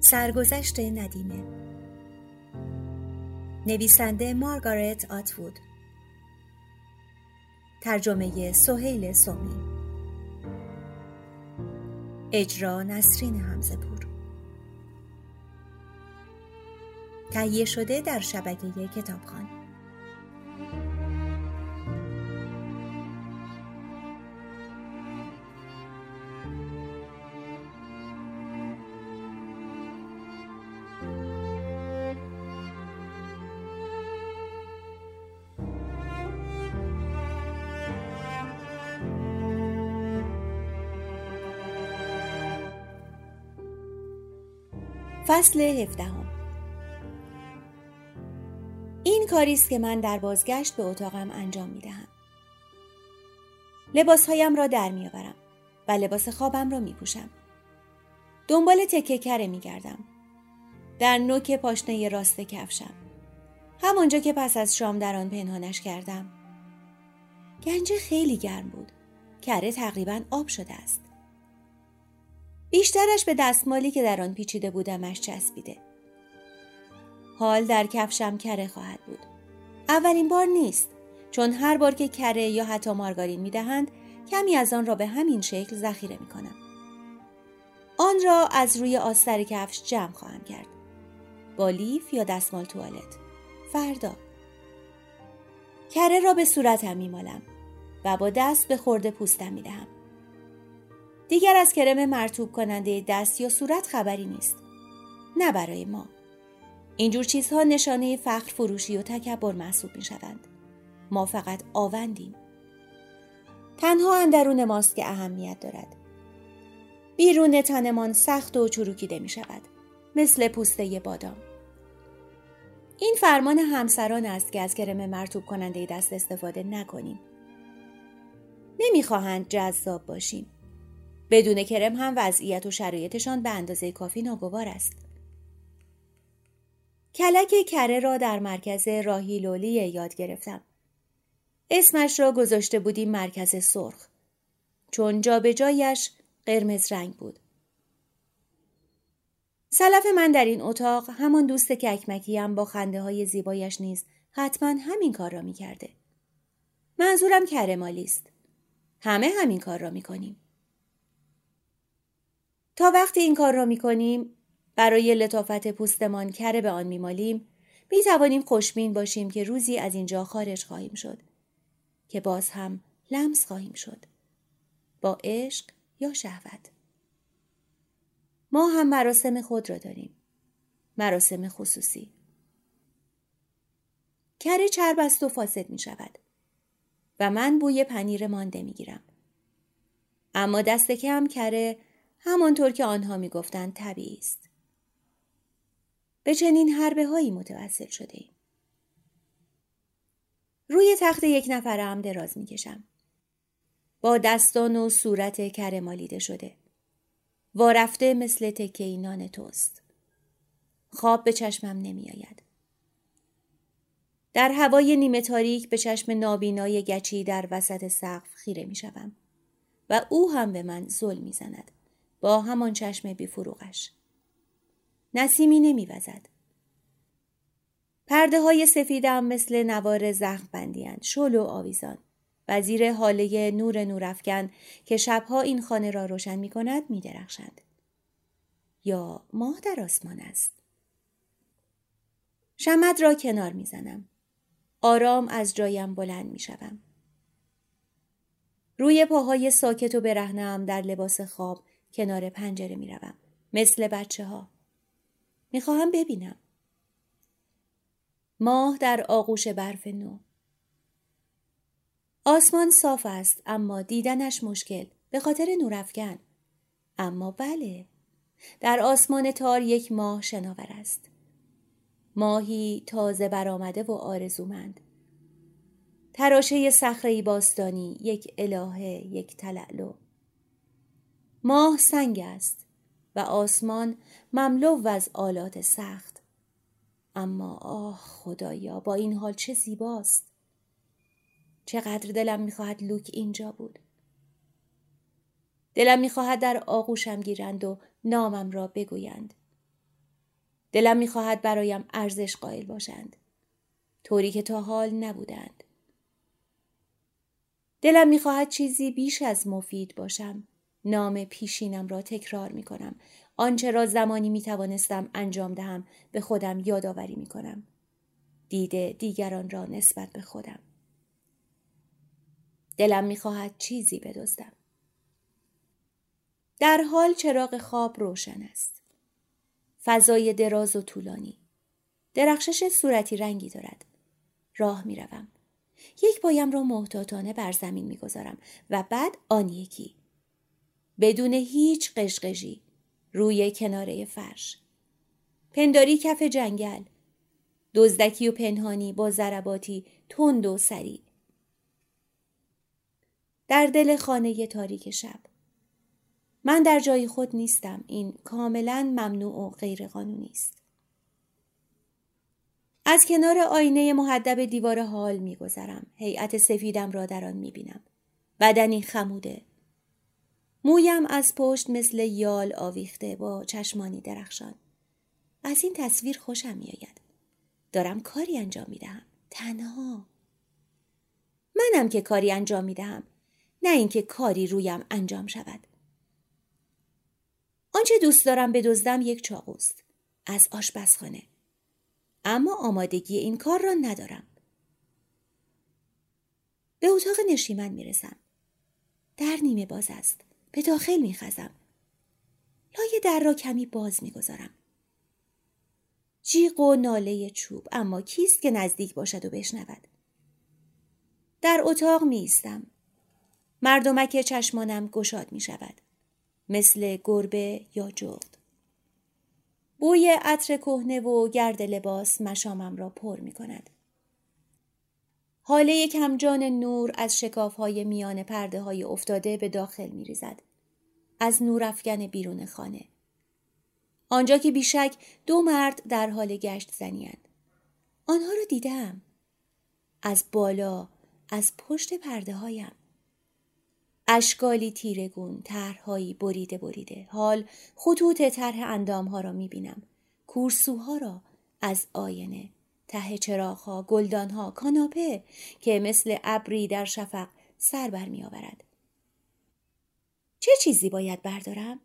سرگذشت ندیمه. نویسنده مارگارت آتوود. ترجمه سهیل سومی. اجرا نسرین همزه پور تهیه شده در شبکه کتابخانه. فصل هفدهم این کاری است که من در بازگشت به اتاقم انجام می دهم. لباسهایم را در می آورم و لباس خوابم را می پوشم. دنبال تکه کره می گردم. در نوک پاشنه راست کفشم. همانجا که پس از شام در آن پنهانش کردم. گنجه خیلی گرم بود. کره تقریبا آب شده است. بیشترش به دستمالی که در آن پیچیده بودمش چسبیده. حال در کفشم کره خواهد بود. اولین بار نیست چون هر بار که کره یا حتی مارگارین می دهند کمی از آن را به همین شکل ذخیره می کنم. آن را از روی آستر کفش جمع خواهم کرد. با لیف یا دستمال توالت. فردا. کره را به صورتم می مالم و با دست به خورده پوستم می دهم. دیگر از کرم مرتوب کننده دست یا صورت خبری نیست. نه برای ما. اینجور چیزها نشانه فخر فروشی و تکبر محسوب می شوند. ما فقط آوندیم. تنها اندرون ماست که اهمیت دارد. بیرون تنمان سخت و چروکیده می شود. مثل پوسته بادام. این فرمان همسران است که از کرم مرتوب کننده دست استفاده نکنیم. نمی‌خواهند جذاب باشیم. بدون کرم هم وضعیت و شرایطشان به اندازه کافی ناگوار است. کلک کره را در مرکز راحیل و لیه یاد گرفتم. اسمش را گذاشته بودیم مرکز سرخ. چون جا به جایش قرمز رنگ بود. سلف من در این اتاق همان دوست ککمکیم با خنده های زیبایش نیز حتما همین کار را می کرده. منظورم کرمالی است. همه همین کار را می کنیم. تا وقتی این کار را می کنیم برای لطافت پوستمان کره به آن میمالیم می توانیم خوشبین باشیم که روزی از اینجا خارج خواهیم شد که باز هم لمس خواهیم شد. با عشق یا شهوت. ما هم مراسم خود را داریم. مراسم خصوصی. کره چرب است و فاسد می شود و من بوی پنیر مانده می گیرم. اما دست کم کره همانطور که آنها می‌گفتند طبیعی است. به چنین حربه هایی متوسل شده ایم. روی تخت یک نفره هم دراز می‌کشم. با دستان و صورت کرمالیده شده. وارفته مثل تکه نان توست. خواب به چشمم نمیآید. در هوای نیمه تاریک به چشم نابینای گچی در وسط سقف خیره می شوم. و او هم به من ظلم می زند. با همان چشم بیفروغش. نسیمی نمیوزد. پرده های سفیدم مثل نوار زخم بندیند. شل و آویزان. وزیر حاله نور نورافکن که شبها این خانه را روشن می کند می درخشند. یا ماه در آسمان است. شمد را کنار می زنم. آرام از جایم بلند می شدم. روی پاهای ساکت و برهنم در لباس خواب کنار پنجره می روم. مثل بچه ها. می خواهم ببینم. ماه در آغوش برف نو. آسمان صاف است اما دیدنش مشکل به خاطر نورافکن. اما بله در آسمان تار یک ماه شناور است. ماهی تازه برآمده و آرزومند. تراشه صخره باستانی یک الهه یک تلعلو ماه سنگ است و آسمان مملو از آلات سخت اما آه خدایا با این حال چه زیباست چقدر دلم می‌خواهد لوک اینجا بود دلم می‌خواهد در آغوشم گیرند و نامم را بگویند دلم می‌خواهد برایم ارزش قائل باشند. طوری که تا حال نبودند. دلم می‌خواهد چیزی بیش از مفید باشم. نام پیشینم را تکرار می کنم. آنچه را زمانی می توانستم انجام دهم به خودم یادآوری می کنم. دیده دیگران را نسبت به خودم. دلم می‌خواهد چیزی بدزدم. در حال چراغ خواب روشن است. فضای دراز و طولانی. درخشش صورتی رنگی دارد. راه می روم. یک پایم را محتاطانه بر زمین می گذارم و بعد آن یکی. بدون هیچ قشقشی روی کناره فرش. پنداری کف جنگل. دزدکی و پنهانی با ضرباتی تند و سریع. در دل خانه تاریک شب. من در جای خود نیستم. این کاملا ممنوع و غیرقانونی است. از کنار آینه محدب دیوار حال میگذرم. هیئت سفیدم را در آن می‌بینم. بدنی خموده. مویم از پشت مثل یال آویخته با چشمانی درخشان. از این تصویر خوشم میآید. دارم کاری انجام می‌دهم. تنها. منم که کاری انجام می‌دهم. نه اینکه کاری رویم انجام شود. آنچه دوست دارم بدزدم یک چاقوست از آشپزخانه. اما آمادگی این کار را ندارم. به اتاق نشیمن می‌رسم. در نیمه باز است. به داخل میخزم. لای در را کمی باز می‌گذارم. جیغ و ناله چوب اما کیست که نزدیک باشد و بشنود. در اتاق میستم. مردمک چشمانم گشاد می شود. مثل گربه یا جغد. بوی عطر کهنه و گرد لباس مشامم را پر می کند. حاله کمجان نور از شکاف های میان پرده های افتاده به داخل می ریزد. از نور افگن بیرون خانه. آنجا که بیشک دو مرد در حال گشت زنیند. آنها را دیدم. از بالا، از پشت پرده هایم. اشکالی تیرگون، طرحهایی بریده بریده. حال خطوط طرح اندامها را می‌بینم. کورسوها را از آینه. ته چراغها، گلدانها، کاناپه که مثل ابری در شفق سر بر می آورد. چه چیزی باید بردارم؟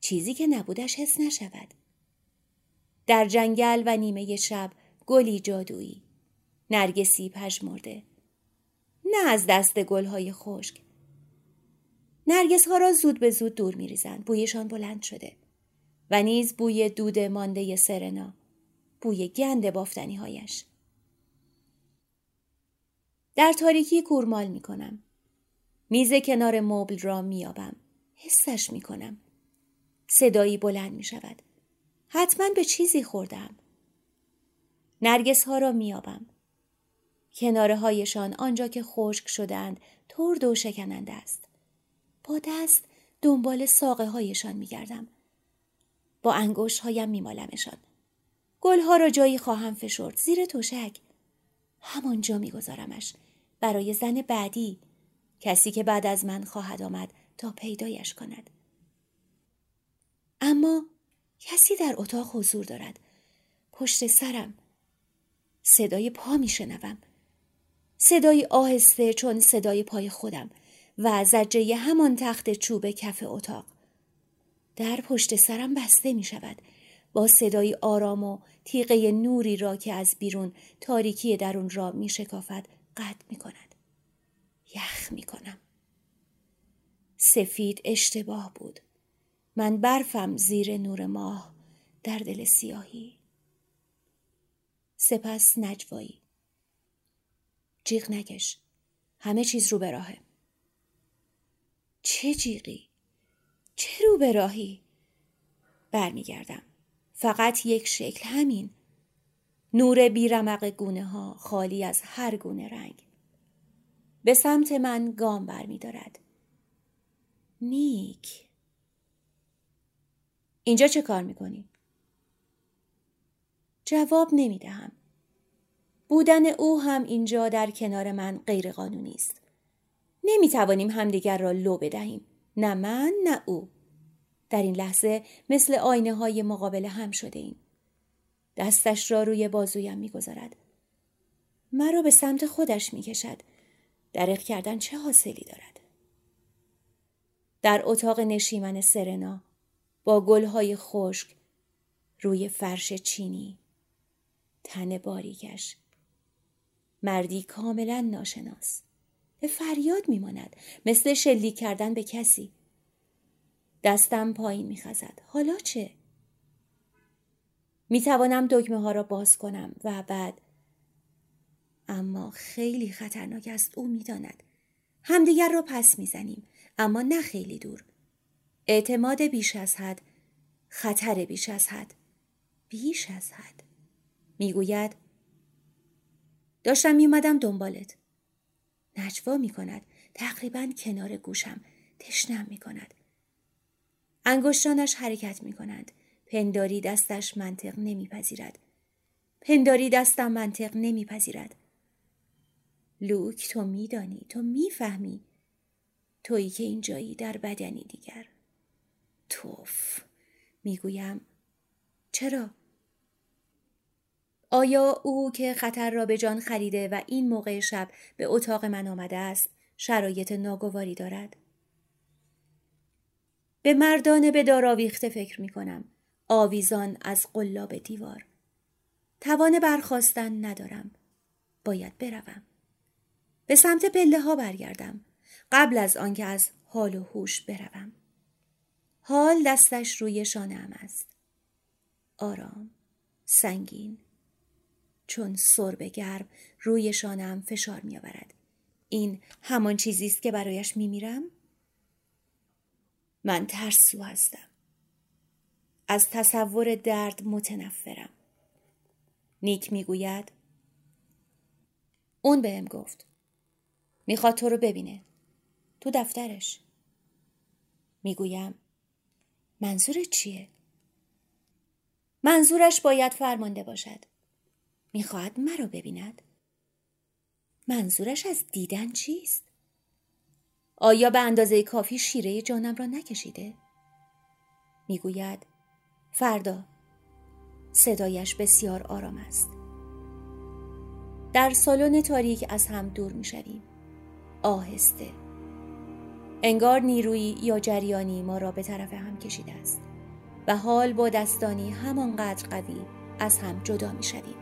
چیزی که نبودش حس نشود. در جنگل و نیمه شب گلی جادویی. نرگسی پژمرده. نه از دست گلهای خشک. نرگس ها را زود به زود دور می ریزند. بویشان بلند شده. و نیز بوی دود مانده سرنا. بوی گند بافتنی هایش. در تاریکی کورمال می کنم. میز کنار مبل را میابم. حسش می کنم. صدایی بلند می شود. حتما به چیزی خوردم. نرگس ها را میابم. کناره هایشان آنجا که خشک شدند ترد و شکننده است. با دست دنبال ساقه هایشان می گردم. با انگوش هایم می مالمشان. گلها را جایی خواهم فشرد زیر توشک. همانجا می گذارمش. برای زن بعدی کسی که بعد از من خواهد آمد تا پیدایش کند. اما کسی در اتاق حضور دارد. پشت سرم. صدای پا می شنوم. صدای آهسته چون صدای پای خودم. و زجه همان تخت چوب کف اتاق. در پشت سرم بسته می شود. با صدای آرام و تیغه نوری را که از بیرون تاریکی درون را می شکافد قطع می کند. یخ می کنم. سفید اشتباه بود. من برفم زیر نور ماه در دل سیاهی. سپس نجوایی. جیغ نکش. همه چیز رو به راهه. چه جیغی؟ چه رو به راهی؟ برمیگردم. فقط یک شکل همین. نور بیرمق گونه ها خالی از هر گونه رنگ. به سمت من گام برمیدارد. نیک. اینجا چه کار می‌کنی؟ جواب نمی‌دهم. بودن او هم اینجا در کنار من غیرقانونی است. نمی توانیم همدیگر را لو بدهیم. نه من نه او. در این لحظه مثل آینه های مقابل هم شده ایم. دستش را روی بازویم می‌گذارد مرا به سمت خودش می‌کشد درق کردن چه حاصلی دارد؟ در اتاق نشیمن سرنا با گلهای خشک روی فرش چینی تن باریکش مردی کاملا ناشناس. به فریاد میماند. مثل شلیک کردن به کسی. دستم پایین میخزد. حالا چه؟ می‌توانم دکمه ها را باز کنم و بعد اما خیلی خطرناک است او می‌داند. همدیگر را پس می‌زنیم اما نه خیلی دور. اعتماد بیش از حد خطر بیش از حد. بیش از حد. می‌گوید داشتم میومدم دنبالت. نجوا می‌کند تقریبا کنار گوشم تشنم می‌کند. انگشتانش حرکت می‌کنند. پنداری دستش منطق نمیپذیرد. پنداری دستم منطق نمیپذیرد. لوک تو میدانی تو می‌فهمی تویی که اینجایی در بدنی دیگر توف می‌گویم چرا آیا او که خطر را به جان خریده و این موقع شب به اتاق من آمده است شرایط ناگواری دارد به مردانه به داراویخته فکر می کنم. آویزان از قلاب دیوار. توان برخواستن ندارم. باید بروم. به سمت پله ها برگردم. قبل از آنکه از حال و هوش بروم. حال دستش روی شانه است. آرام. سنگین. چون سرب گرم روی شانم فشار می آورد. این همان چیزی است که برایش می میرم؟ من ترسو هستم. از تصور درد متنفرم. نیک می‌گوید اون بهم گفت می‌خواد تو رو ببینه. تو دفترش. می‌گویم منظور چیه؟ منظورش باید فرمانده باشد. می‌خواهد مرا ببیند. منظورش از دیدن چیست؟ آیا به اندازه کافی شیره جانم را نکشیده؟ می‌گوید فردا. صدایش بسیار آرام است. در سالن تاریک از هم دور می‌شویم. آهسته. انگار نیرویی یا جریانی ما را به طرف هم کشیده است و حال با دستانی همانقدر قوی از هم جدا می‌شویم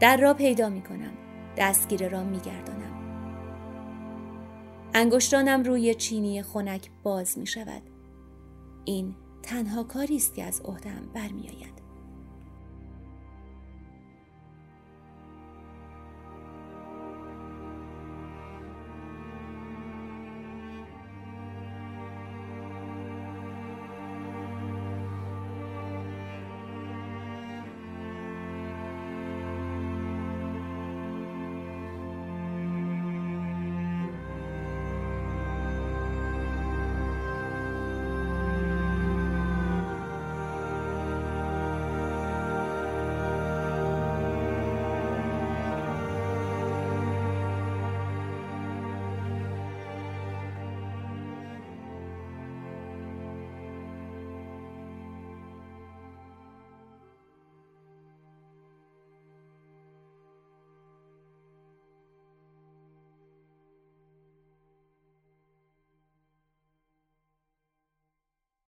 در را پیدا می کنم دستگیره را می گردانم. انگشتانم روی چینی خنک باز می شود. این تنها کاری است که از عهدهام برمیآید.